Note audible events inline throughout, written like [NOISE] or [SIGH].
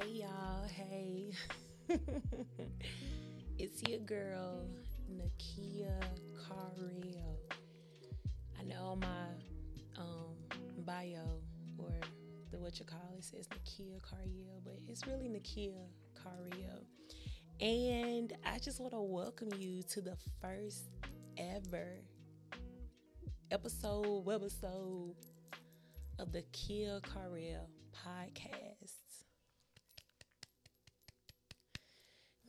Hey y'all, hey. [LAUGHS] it's your girl, Nakia Carriel. I know my um, bio or the what you call it says Nakia Carriel, but it's really Nakia Carriel. And I just want to welcome you to the first ever episode, webisode of the Kia Carriel podcast.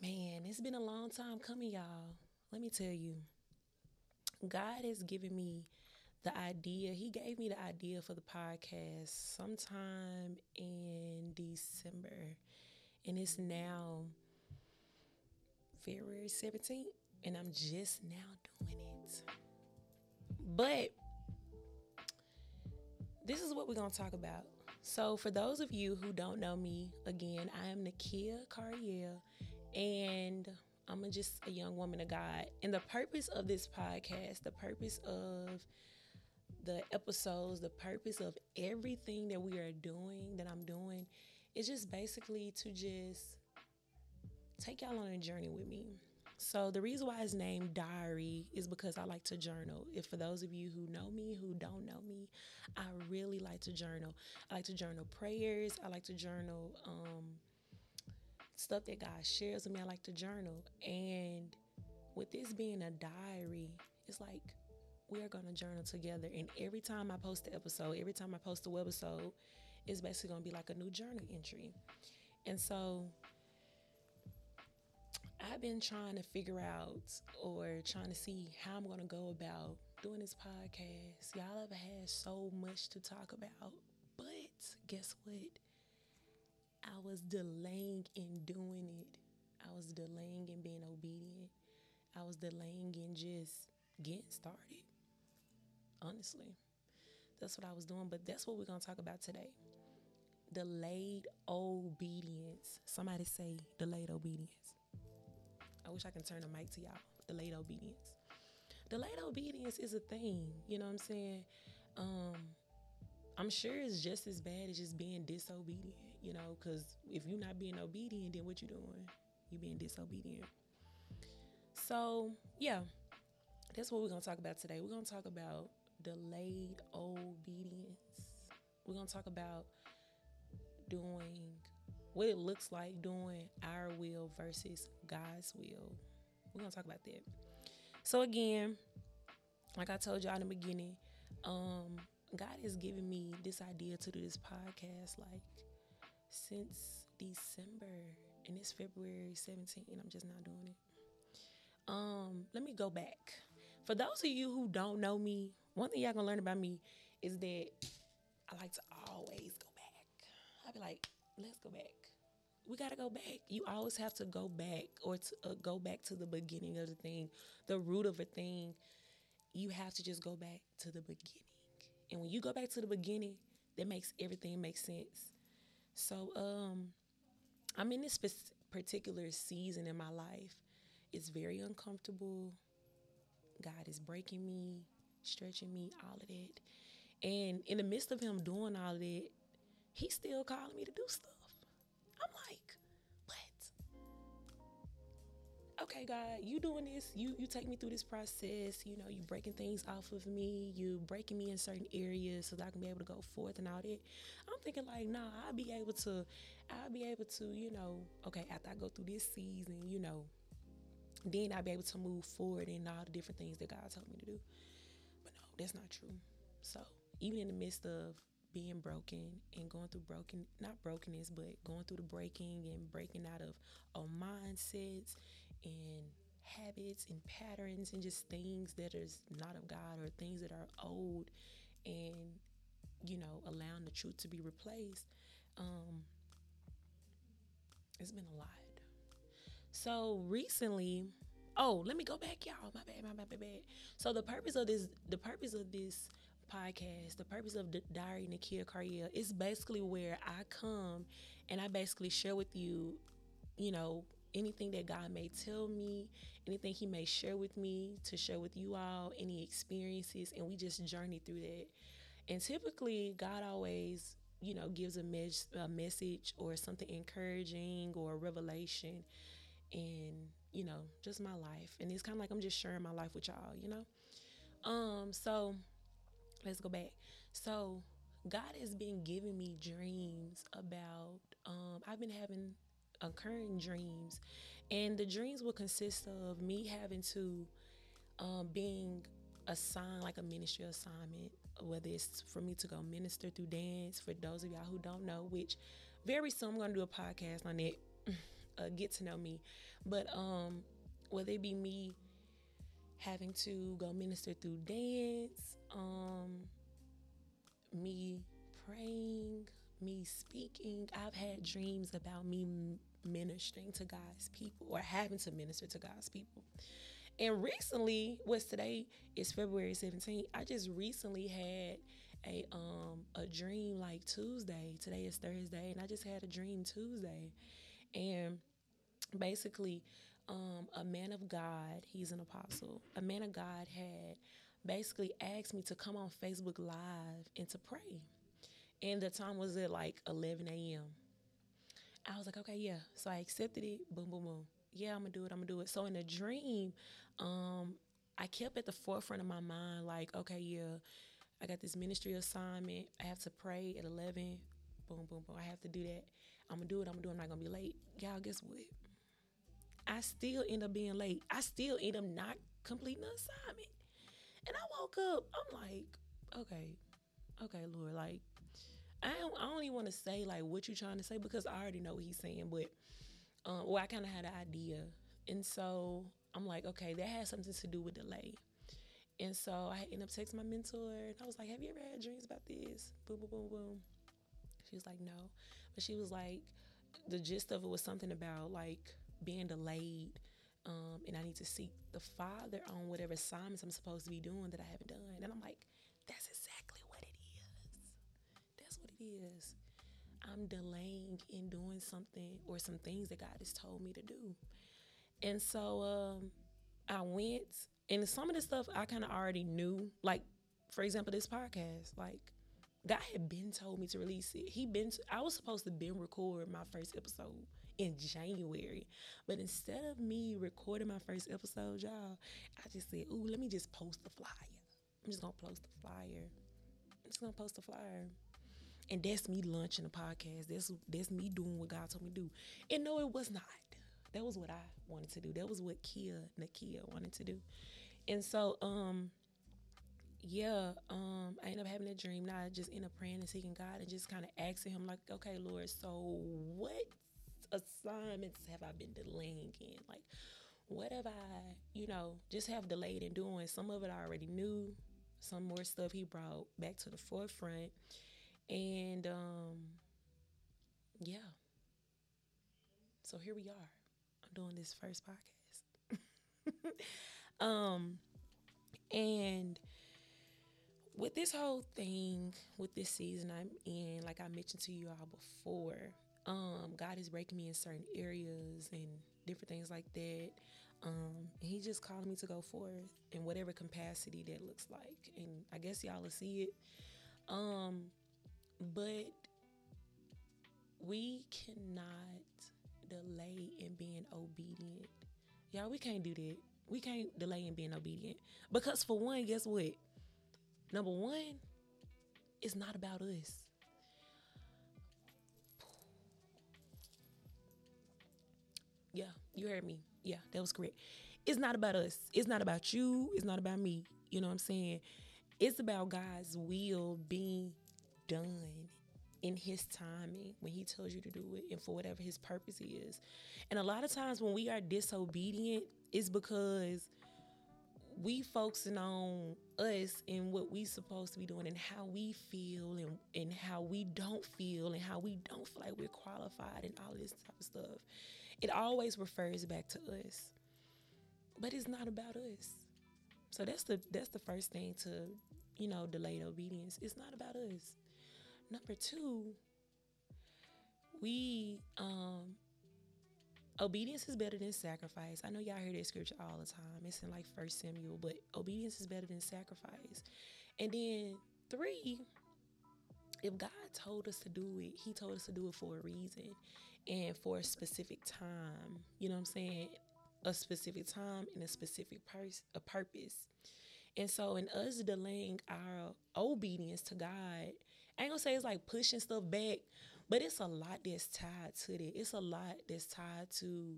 Man, it's been a long time coming, y'all. Let me tell you. God has given me the idea. He gave me the idea for the podcast sometime in December. And it's now February 17th. And I'm just now doing it. But this is what we're going to talk about. So, for those of you who don't know me, again, I am Nakia Carriel, and I'm just a young woman of God. And the purpose of this podcast, the purpose of the episodes, the purpose of everything that we are doing, that I'm doing, is just basically to just take y'all on a journey with me. So the reason why it's named diary is because I like to journal. If for those of you who know me, who don't know me, I really like to journal. I like to journal prayers. I like to journal um, stuff that God shares with me. I like to journal. And with this being a diary, it's like we are gonna journal together. And every time I post an episode, every time I post a webisode, it's basically gonna be like a new journal entry. And so I've been trying to figure out or trying to see how I'm going to go about doing this podcast. Y'all have had so much to talk about, but guess what? I was delaying in doing it. I was delaying in being obedient. I was delaying in just getting started. Honestly, that's what I was doing, but that's what we're going to talk about today. Delayed obedience. Somebody say delayed obedience. I wish I can turn the mic to y'all. Delayed obedience. Delayed obedience is a thing. You know what I'm saying? Um, I'm sure it's just as bad as just being disobedient. You know, because if you're not being obedient, then what you doing? You being disobedient. So yeah, that's what we're gonna talk about today. We're gonna talk about delayed obedience. We're gonna talk about doing what it looks like doing our will versus God's will. We're gonna talk about that. So again, like I told y'all in the beginning, um, God has given me this idea to do this podcast like since December, and it's February 17th, and I'm just not doing it. Um, let me go back. For those of you who don't know me, one thing y'all gonna learn about me is that I like to always go back. I'll be like, let's go back. We got to go back. You always have to go back or to, uh, go back to the beginning of the thing, the root of a thing. You have to just go back to the beginning. And when you go back to the beginning, that makes everything make sense. So, um, I'm in this particular season in my life. It's very uncomfortable. God is breaking me, stretching me, all of that. And in the midst of Him doing all of that, He's still calling me to do stuff. I'm like, Okay, God, you doing this. You you take me through this process. You know, you breaking things off of me. You breaking me in certain areas so that I can be able to go forth and all that. I'm thinking like, nah, I'll be able to, I'll be able to, you know, okay, after I go through this season, you know, then I'll be able to move forward in all the different things that God told me to do. But no, that's not true. So even in the midst of being broken and going through broken not brokenness but going through the breaking and breaking out of old mindsets and habits and patterns and just things that is not of God or things that are old and you know allowing the truth to be replaced um it's been a lot. So recently oh let me go back y'all. My bad my bad my bad. So the purpose of this the purpose of this podcast, the purpose of the Diary Nakia Carriel is basically where I come and I basically share with you, you know, anything that God may tell me, anything He may share with me to share with you all, any experiences, and we just journey through that. And typically, God always you know, gives a, mes- a message or something encouraging or a revelation in, you know, just my life. And it's kind of like I'm just sharing my life with y'all, you know? Um, so let's go back. So God has been giving me dreams about um I've been having occurring dreams and the dreams will consist of me having to um being assigned like a ministry assignment whether it's for me to go minister through dance for those of y'all who don't know which very soon I'm to do a podcast on it [LAUGHS] uh, get to know me but um whether it be me having to go minister through dance um me praying, me speaking. I've had dreams about me ministering to God's people or having to minister to God's people. And recently, what's today is February 17th. I just recently had a um a dream like Tuesday. Today is Thursday, and I just had a dream Tuesday. And basically, um, a man of God, he's an apostle, a man of God had basically asked me to come on Facebook Live and to pray. And the time was at like 11 a.m. I was like, okay, yeah. So I accepted it. Boom, boom, boom. Yeah, I'm gonna do it. I'm gonna do it. So in a dream, um, I kept at the forefront of my mind, like, okay, yeah, I got this ministry assignment. I have to pray at 11. Boom, boom, boom. I have to do that. I'm gonna do it. I'm gonna do it. I'm not gonna be late. Y'all, guess what? I still end up being late. I still end up not completing the assignment. And I woke up, I'm like, okay, okay, Lord, like, I don't, I don't even want to say like what you're trying to say because I already know what he's saying, but um, well, I kind of had an idea, and so I'm like, okay, that has something to do with delay. And so I ended up texting my mentor, and I was like, "Have you ever had dreams about this?" Boom, boom, boom, boom. She was like, "No," but she was like, the gist of it was something about like being delayed um, and I need to seek the Father on whatever assignments I'm supposed to be doing that I haven't done. And I'm like, that's exactly what it is. That's what it is. I'm delaying in doing something or some things that God has told me to do. And so um, I went, and some of the stuff I kind of already knew. Like, for example, this podcast. Like, God had been told me to release it. He been. I was supposed to been record my first episode in January. But instead of me recording my first episode, y'all, I just said, ooh, let me just post the flyer. I'm just gonna post the flyer. I'm just gonna post the flyer. And that's me launching a podcast. That's that's me doing what God told me to do. And no, it was not. That was what I wanted to do. That was what Kia, Nakia wanted to do. And so, um, yeah, um, I ended up having a dream. Now I just end up praying and seeking God and just kind of asking Him, like, okay, Lord, so what assignments have I been delaying in? Like, what have I, you know, just have delayed in doing? Some of it I already knew. Some more stuff he brought back to the forefront. And um, yeah. So here we are. I'm doing this first podcast. [LAUGHS] um, and with this whole thing, with this season I'm in, like I mentioned to you all before, um, God is breaking me in certain areas and different things like that. Um, and He just called me to go forth in whatever capacity that looks like. And I guess y'all will see it. Um, but we cannot delay in being obedient. Y'all, we can't do that. We can't delay in being obedient. Because for one, guess what? Number one, it's not about us. Yeah, you heard me. Yeah, that was correct. It's not about us. It's not about you. It's not about me. You know what I'm saying? It's about God's will being done in his timing when he tells you to do it and for whatever his purpose is. And a lot of times when we are disobedient, it's because we focusing on us and what we supposed to be doing and how we feel and, and how we don't feel and how we don't feel like we're qualified and all this type of stuff. It always refers back to us. But it's not about us. So that's the that's the first thing to, you know, delayed obedience. It's not about us. Number two, we um obedience is better than sacrifice. I know y'all hear that scripture all the time. It's in like First Samuel, but obedience is better than sacrifice. And then three, if God told us to do it, He told us to do it for a reason and for a specific time. You know what I'm saying? A specific time and a specific pers- a purpose. And so, in us delaying our obedience to God, I ain't gonna say it's like pushing stuff back, but it's a lot that's tied to that. It's a lot that's tied to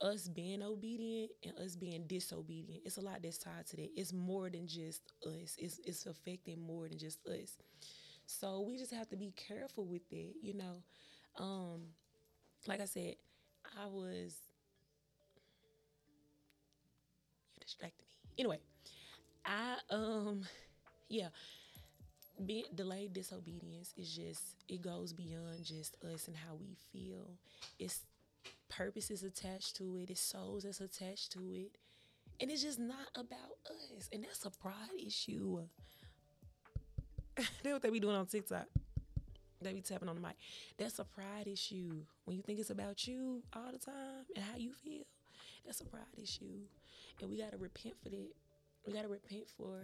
us being obedient and us being disobedient. It's a lot that's tied to that. It's more than just us. It's it's affecting more than just us. So we just have to be careful with that, you know. Um, like I said, I was you distracted me. Anyway, I um [LAUGHS] yeah, being delayed disobedience is just it goes beyond just us and how we feel. It's purpose is attached to it, it's souls that's attached to it. And it's just not about us. And that's a pride issue. [LAUGHS] That's what they be doing on TikTok. They be tapping on the mic. That's a pride issue. When you think it's about you all the time and how you feel, that's a pride issue. And we gotta repent for that. We gotta repent for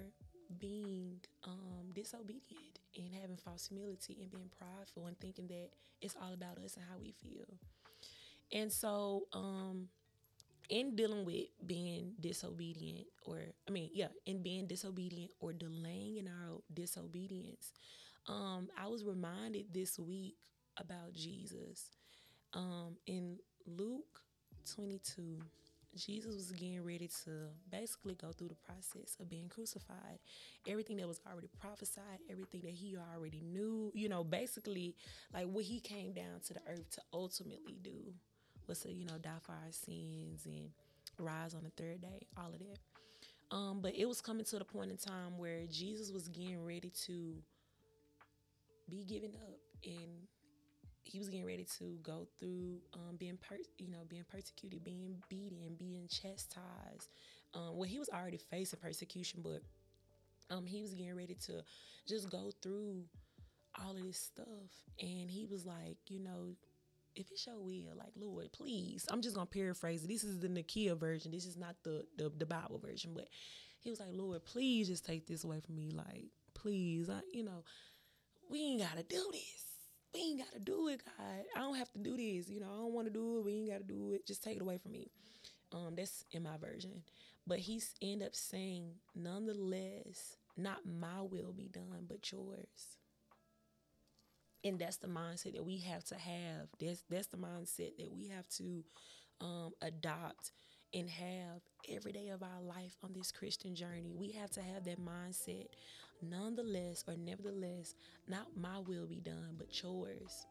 being um, disobedient and having false humility and being prideful and thinking that it's all about us and how we feel. And so, um, in dealing with being disobedient, or I mean, yeah, in being disobedient or delaying in our disobedience, um, I was reminded this week about Jesus. Um, in Luke 22, Jesus was getting ready to basically go through the process of being crucified. Everything that was already prophesied, everything that he already knew, you know, basically like what he came down to the earth to ultimately do was to, you know, die for our sins and rise on the third day, all of that. Um, but it was coming to the point in time where Jesus was getting ready to be given up and he was getting ready to go through um, being per- you know being persecuted being beaten chastised um, well he was already facing persecution but um, he was getting ready to just go through all of this stuff and he was like you know if it's your will like lord please i'm just gonna paraphrase it this is the nakia version this is not the, the the bible version but he was like lord please just take this away from me like please I, you know we ain't gotta do this we ain't got to do it, God. I don't have to do this. You know, I don't want to do it. We ain't got to do it. Just take it away from me. Um, that's in my version. But he's end up saying, nonetheless, not my will be done, but yours. And that's the mindset that we have to have. That's that's the mindset that we have to um, adopt and have every day of our life on this Christian journey. We have to have that mindset nonetheless or nevertheless, not my will be done, but yours.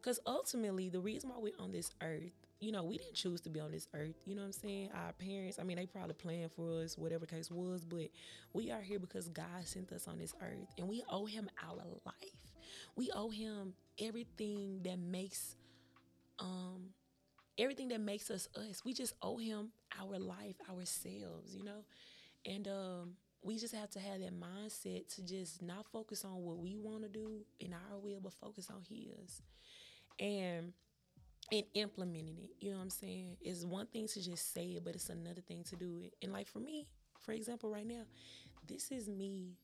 Because ultimately, the reason why we're on this earth, you know, we didn't choose to be on this earth. You know what I'm saying? Our parents, I mean, they probably planned for us, whatever case was, but we are here because God sent us on this earth and we owe Him our life. We owe Him everything that makes, um, everything that makes us us. We just owe Him our life, ourselves, you know? And, um, we just have to have that mindset to just not focus on what we want to do in our will, but focus on His, and and implementing it. You know what I'm saying? It's one thing to just say it, but it's another thing to do it. And like for me, for example, right now, this is me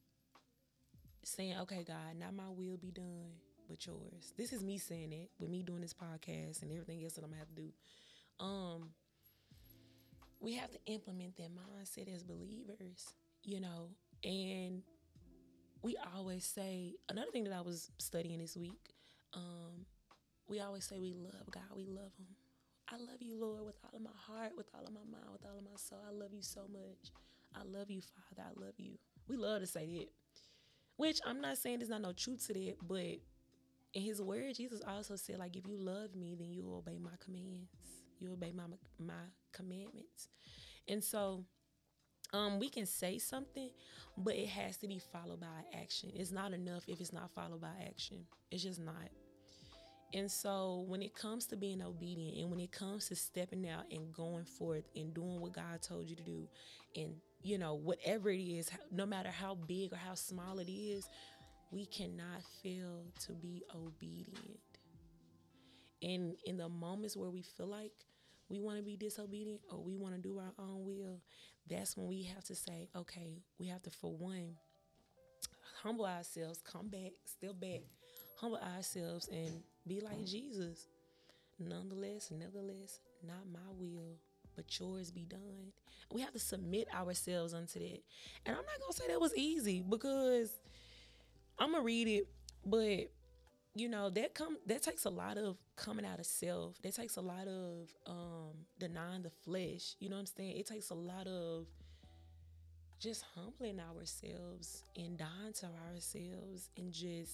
saying, "Okay, God, not my will be done, but yours." This is me saying it with me doing this podcast and everything else that I'm gonna have to do. Um, we have to implement that mindset as believers you know, and we always say another thing that I was studying this week. Um, we always say we love God, we love Him. I love you, Lord, with all of my heart, with all of my mind, with all of my soul. I love you so much. I love you, Father. I love you. We love to say that. Which I'm not saying there's not no truth to that, but in His Word, Jesus also said, like, if you love me, then you obey my commands. You obey my my commandments. And so um, we can say something, but it has to be followed by action. It's not enough if it's not followed by action. It's just not. And so when it comes to being obedient and when it comes to stepping out and going forth and doing what God told you to do and you know whatever it is no matter how big or how small it is we cannot fail to be obedient. And in the moments where we feel like we want to be disobedient or we want to do our own will, that's when we have to say, okay, we have to, for one, humble ourselves, come back, still back, humble ourselves, and be like Jesus. Nonetheless, nevertheless, not my will, but yours be done. We have to submit ourselves unto that. And I'm not gonna say that was easy because I'm gonna read it, but you know that come that takes a lot of coming out of self. That takes a lot of um denying the flesh. You know what I'm saying? It takes a lot of just humbling ourselves and dying to ourselves and just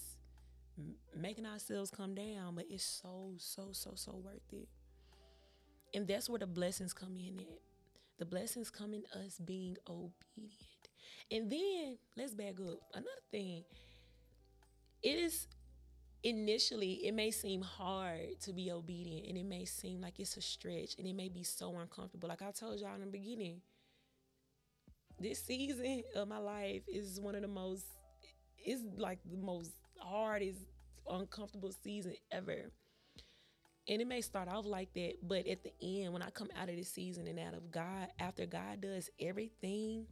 making ourselves come down. But it's so so so so worth it. And that's where the blessings come in at. The blessings come in us being obedient. And then let's back up. Another thing, it is initially it may seem hard to be obedient and it may seem like it's a stretch and it may be so uncomfortable. Like I told y'all in the beginning, this season of my life is one of the most it's like the most hardest, uncomfortable season ever. And it may start off like that, but at the end, when I come out of this season and out of God, after God does everything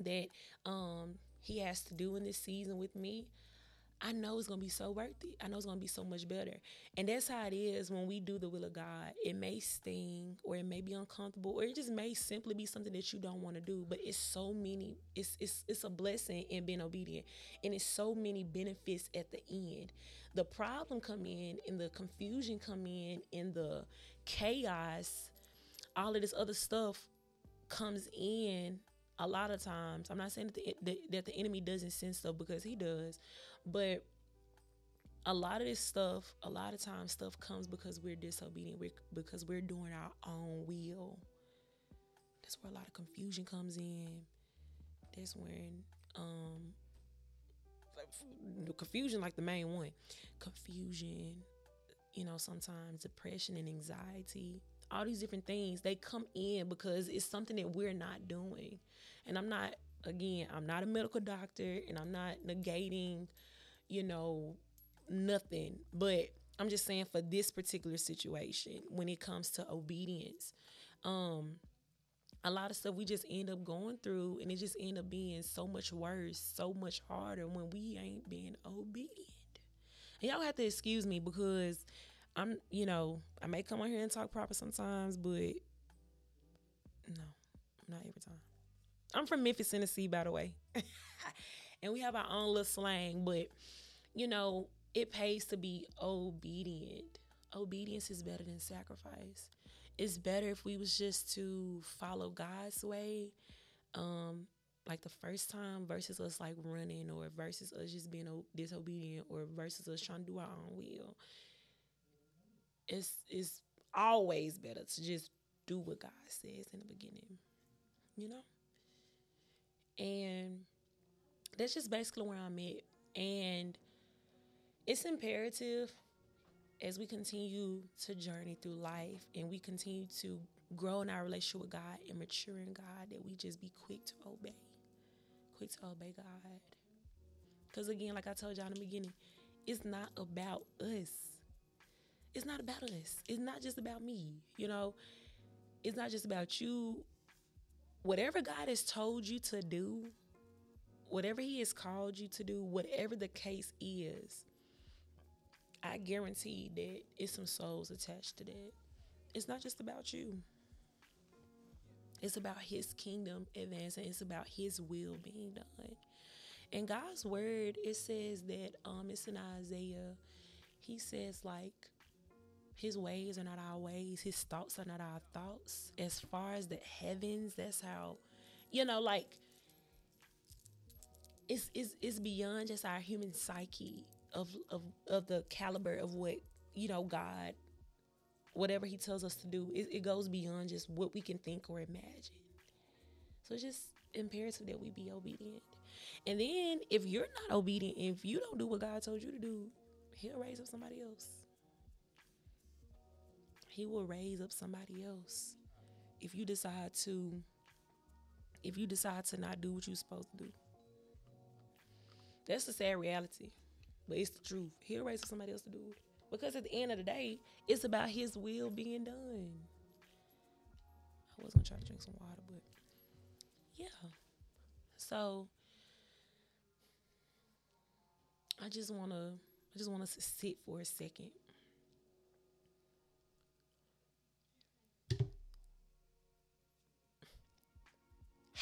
that um He has to do in this season with me, I know it's gonna be so worth it. I know it's gonna be so much better. And that's how it is when we do the will of God. It may sting or it may be uncomfortable or it just may simply be something that you don't want to do. But it's so many, it's it's it's a blessing in being obedient. And it's so many benefits at the end. The problem come in and the confusion come in and the chaos, all of this other stuff comes in a lot of times. I'm not saying that the, that, that the enemy doesn't send stuff because he does, but a lot of this stuff, a lot of times stuff comes because we're disobedient, we're, because we're doing our own will. That's where a lot of confusion comes in. That's when um confusion like the main one. Confusion, you know, sometimes depression and anxiety, all these different things, they come in because it's something that we're not doing. And I'm not again, I'm not a medical doctor and I'm not negating you know, nothing. But I'm just saying for this particular situation, when it comes to obedience, um, a lot of stuff we just end up going through and it just end up being so much worse, so much harder when we ain't being obedient. And y'all have to excuse me because I'm, you know, I may come on here and talk proper sometimes, but no, not every time. I'm from Memphis, Tennessee, by the way. [LAUGHS] and we have our own little slang, but you know, it pays to be obedient. Obedience is better than sacrifice. It's better if we was just to follow God's way, um, like the first time versus us like running or versus us just being disobedient or versus us trying to do our own will. It's it's always better to just do what God says in the beginning, you know? And that's just basically where I'm at. And it's imperative as we continue to journey through life and we continue to grow in our relationship with God and mature in God that we just be quick to obey. Quick to obey God. Because again, like I told y'all in the beginning, it's not about us. It's not about us. It's not just about me. You know, it's not just about you. Whatever God has told you to do, whatever He has called you to do, whatever the case is, I guarantee that it's some souls attached to that. It's not just about you. It's about his kingdom advancing. It's about his will being done. And God's word, it says that um it's in Isaiah. He says like his ways are not our ways, his thoughts are not our thoughts. As far as the heavens, that's how you know, like it's it's it's beyond just our human psyche of of of the caliber of what you know God, whatever He tells us to do, it, it goes beyond just what we can think or imagine. So it's just imperative that we be obedient. And then if you're not obedient, if you don't do what God told you to do, He'll raise up somebody else. He will raise up somebody else if you decide to if you decide to not do what you're supposed to do. That's the sad reality. But it's the truth. He'll raise for somebody else to do it. Because at the end of the day, it's about his will being done. I was gonna try to drink some water, but yeah. So I just wanna I just to sit for a second.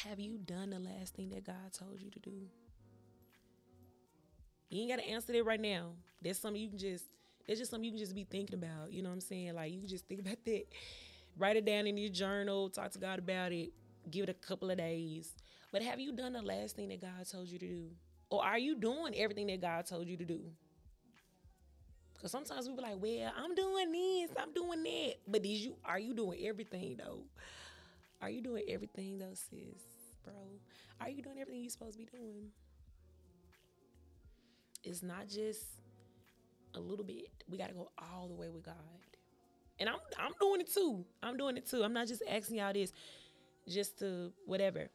Have you done the last thing that God told you to do? You ain't gotta answer that right now. That's something you can just that's just something you can just be thinking about. You know what I'm saying? Like you can just think about [LAUGHS] that. Write it down in your journal, talk to God about it, give it a couple of days. But have you done the last thing that God told you to do? Or are you doing everything that God told you to do? Because sometimes we be like, well, I'm doing this, I'm doing that. But is you are you doing everything though? Are you doing everything though, sis, bro? Are you doing everything you're supposed to be doing? It's not just a little bit. We gotta go all the way with God. And I'm I'm doing it too. I'm doing it too. I'm not just asking y'all this just to whatever.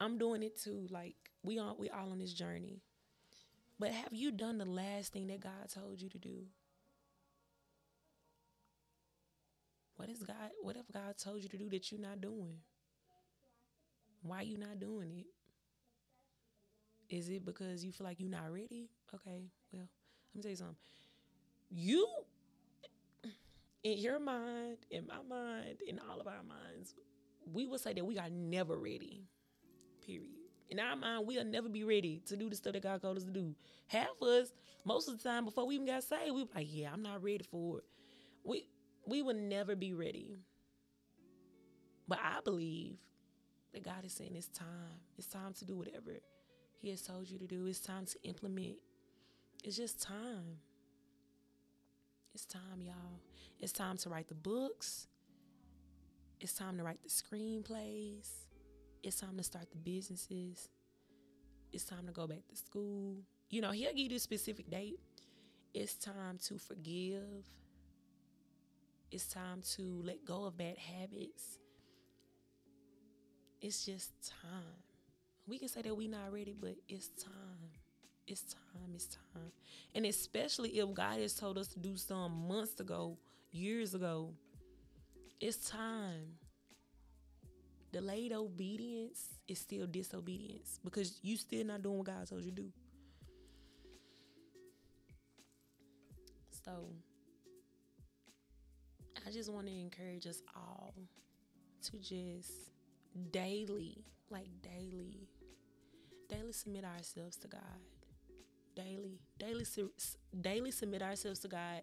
I'm doing it too. Like we all we all on this journey. But have you done the last thing that God told you to do? What is God what if God told you to do that you're not doing? Why you not doing it? Is it because you feel like you're not ready? Okay, well, let me tell you something. You in your mind, in my mind, in all of our minds, we will say that we are never ready. Period. In our mind, we'll never be ready to do the stuff that God called us to do. Half of us, most of the time, before we even got saved, we were like, "Yeah, I'm not ready for it." We we will never be ready. But I believe that God is saying it's time. It's time to do whatever He has told you to do. It's time to implement. It's just time. It's time, y'all. It's time to write the books. It's time to write the screenplays. It's time to start the businesses. It's time to go back to school. You know, he'll give you a specific date. It's time to forgive. It's time to let go of bad habits. It's just time. We can say that we're not ready, but it's time. It's time. It's time. And especially if God has told us to do some months ago, years ago, it's time. Delayed obedience is still disobedience because you still not doing what God told you to do. So I just want to encourage us all to just daily, like daily, daily submit ourselves to God. Daily, daily, daily submit ourselves to God.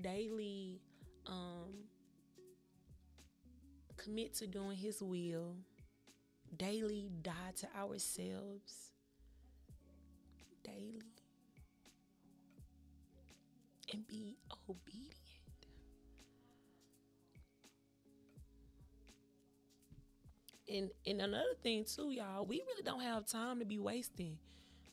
Daily, um, commit to doing His will. Daily, die to ourselves. Daily, and be obedient. And and another thing too, y'all, we really don't have time to be wasting.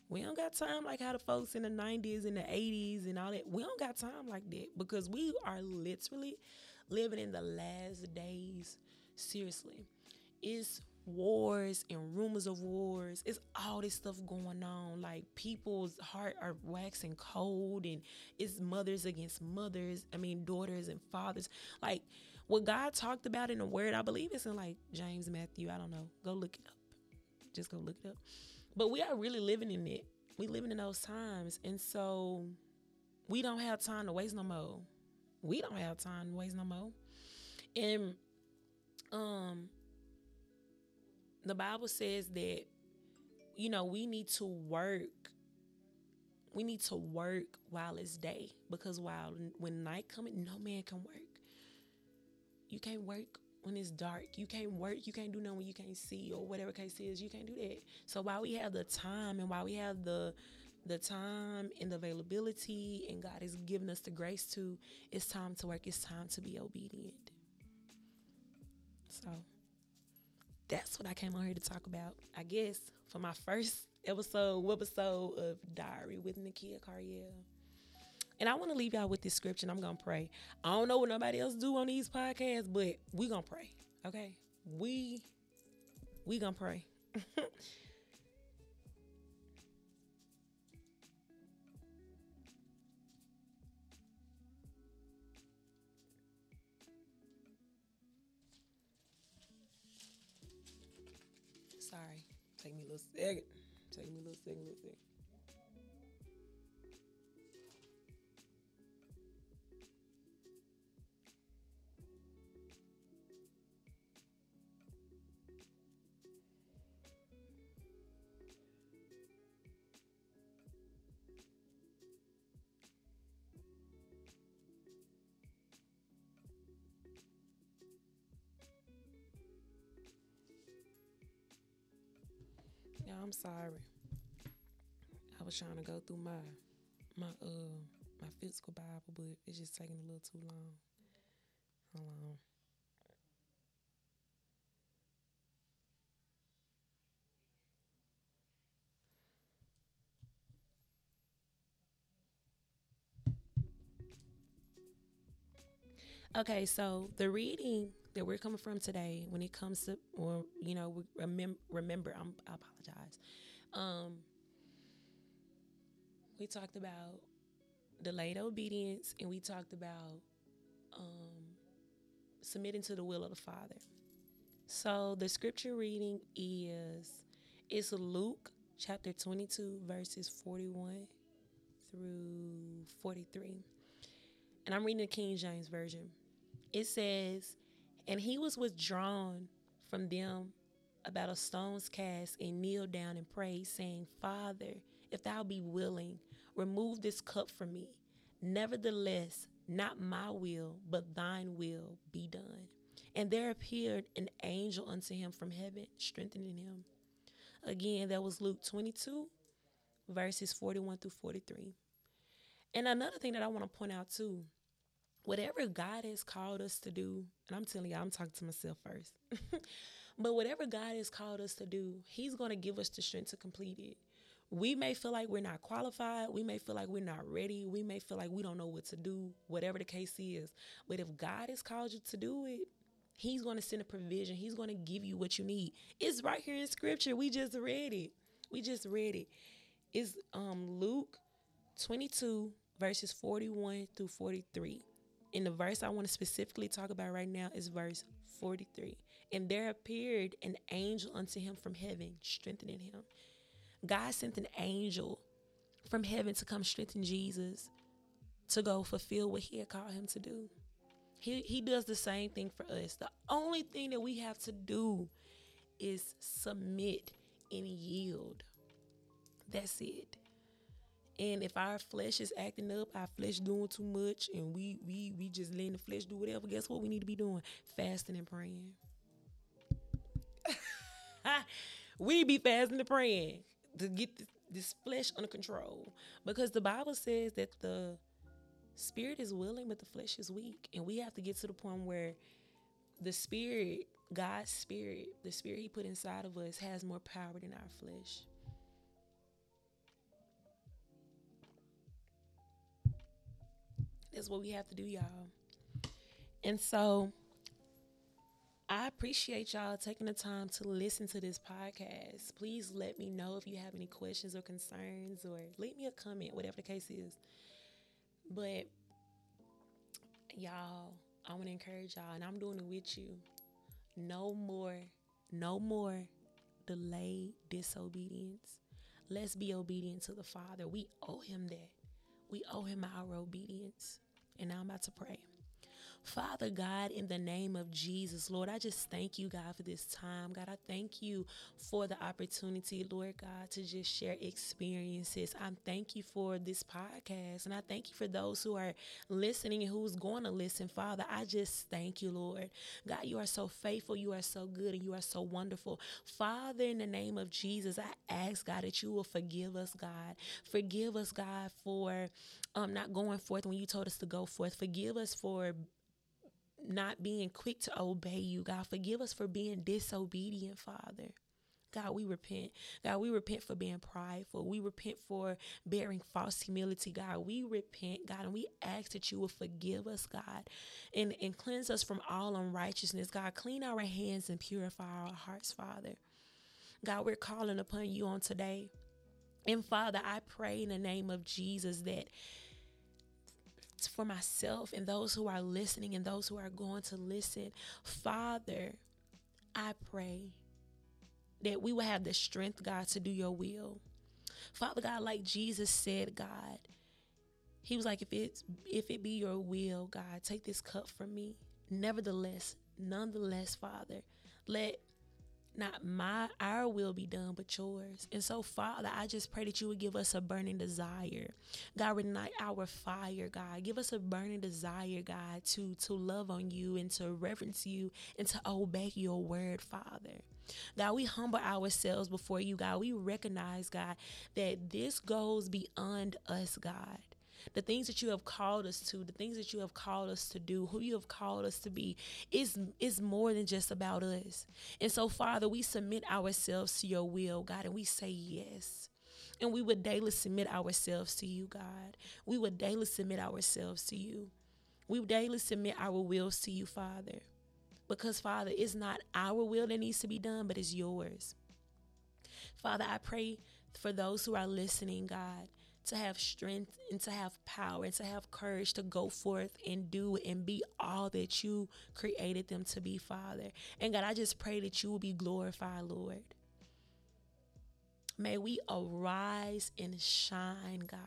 We don't got time like how the folks in the 90s and the 80s and all that. We don't got time like that because we are literally living in the last days. Seriously. It's wars and rumors of wars. It's all this stuff going on. Like people's heart are waxing cold and it's mothers against mothers. I mean daughters and fathers. Like what God talked about in the word, I believe it's in like James, Matthew, I don't know. Go look it up. Just go look it up. But we are really living in it. We living in those times. And so we don't have time to waste no more. We don't have time to waste no more. And um the Bible says that you know, we need to work we need to work while it's day because while when night coming no man can work you can't work when it's dark. You can't work. You can't do nothing when you can't see or whatever case is. You can't do that. So while we have the time and while we have the the time and the availability and God has given us the grace to, it's time to work. It's time to be obedient. So that's what I came on here to talk about. I guess for my first episode, episode of Diary with Nakia Cariel. And I want to leave y'all with this scripture. I'm gonna pray. I don't know what nobody else do on these podcasts, but we gonna pray. Okay, we we gonna pray. [LAUGHS] Sorry, take me a little second. Take me a little second, little second. I'm sorry. I was trying to go through my my uh my physical Bible, but it's just taking a little too long. Hold on. Okay, so the reading that we're coming from today, when it comes to, or you know, remember, remember, I'm, I apologize. Um, we talked about delayed obedience, and we talked about um, submitting to the will of the Father. So the scripture reading is it's Luke chapter 22 verses 41 through 43. And I'm reading the King James version. It says, "And he was withdrawn from them about a stone's cast and kneeled down and prayed saying, Father, if thou be willing, remove this cup from me. Nevertheless, not my will, but thine will be done. And there appeared an angel unto him from heaven, strengthening him. Again, that was Luke 22, verses 41 through 43. And another thing that I want to point out too whatever God has called us to do, and I'm telling you, I'm talking to myself first, [LAUGHS] but whatever God has called us to do, He's going to give us the strength to complete it we may feel like we're not qualified. We may feel like we're not ready. We may feel like we don't know what to do, whatever the case is. But if God has called you to do it, He's going to send a provision. He's going to give you what you need. It's right here in scripture. We just read it. We just read it. It's um, Luke 22, verses 41 through 43. And the verse I want to specifically talk about right now is verse 43. And there appeared an angel unto him from heaven, strengthening him. God sent an angel from heaven to come strengthen Jesus to go fulfill what he had called him to do. He, he does the same thing for us. The only thing that we have to do is submit and yield. That's it. And if our flesh is acting up, our flesh doing too much, and we we we just letting the flesh do whatever, guess what we need to be doing? Fasting and praying. [LAUGHS] we be fasting and praying to get this, this flesh under control because the bible says that the spirit is willing but the flesh is weak and we have to get to the point where the spirit god's spirit the spirit he put inside of us has more power than our flesh that's what we have to do y'all and so I appreciate y'all taking the time to listen to this podcast. Please let me know if you have any questions or concerns or leave me a comment, whatever the case is. But y'all, I want to encourage y'all, and I'm doing it with you. No more, no more delayed disobedience. Let's be obedient to the Father. We owe him that. We owe him our obedience. And now I'm about to pray. Father God, in the name of Jesus, Lord, I just thank you, God, for this time. God, I thank you for the opportunity, Lord God, to just share experiences. I thank you for this podcast, and I thank you for those who are listening and who's going to listen. Father, I just thank you, Lord. God, you are so faithful, you are so good, and you are so wonderful. Father, in the name of Jesus, I ask, God, that you will forgive us, God. Forgive us, God, for um, not going forth when you told us to go forth. Forgive us for not being quick to obey you. God, forgive us for being disobedient, Father. God, we repent. God, we repent for being prideful. We repent for bearing false humility, God. We repent, God, and we ask that you will forgive us, God, and, and cleanse us from all unrighteousness. God, clean our hands and purify our hearts, Father. God, we're calling upon you on today. And Father, I pray in the name of Jesus that for myself and those who are listening and those who are going to listen. Father, I pray that we will have the strength, God, to do your will. Father God, like Jesus said, God, he was like, if it's if it be your will, God, take this cup from me. Nevertheless, nonetheless, Father, let not my our will be done but yours and so father i just pray that you would give us a burning desire god ignite our fire god give us a burning desire god to to love on you and to reverence you and to obey your word father God, we humble ourselves before you, God. We recognize, God, that this goes beyond us, God. The things that you have called us to, the things that you have called us to do, who you have called us to be, is is more than just about us. And so, Father, we submit ourselves to your will, God, and we say yes. And we would daily submit ourselves to you, God. We would daily submit ourselves to you. We daily submit our wills to you, Father. Because, Father, it's not our will that needs to be done, but it's yours. Father, I pray for those who are listening, God, to have strength and to have power and to have courage to go forth and do and be all that you created them to be, Father. And God, I just pray that you will be glorified, Lord. May we arise and shine, God.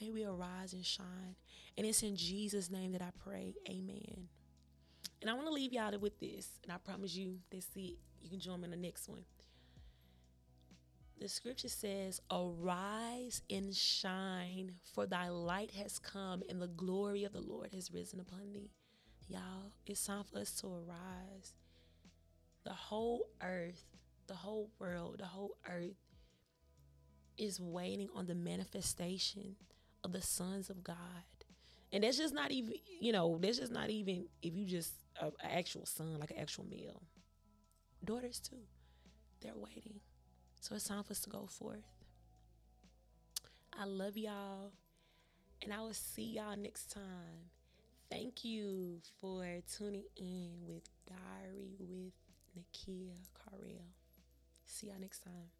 May we arise and shine. And it's in Jesus' name that I pray. Amen. And I want to leave y'all with this. And I promise you, that's it. You can join me in the next one the scripture says, Arise and shine, for thy light has come, and the glory of the Lord has risen upon thee. Y'all, it's time for us to arise. The whole earth, the whole world, the whole earth is waiting on the manifestation of the sons of God. And that's just not even, you know, that's just not even if you just an actual son, like an actual male. Daughters too, they're waiting. So it's time for us to go forth. I love y'all, and I will see y'all next time. Thank you for tuning in with Diary with Nakia Carell. See y'all next time.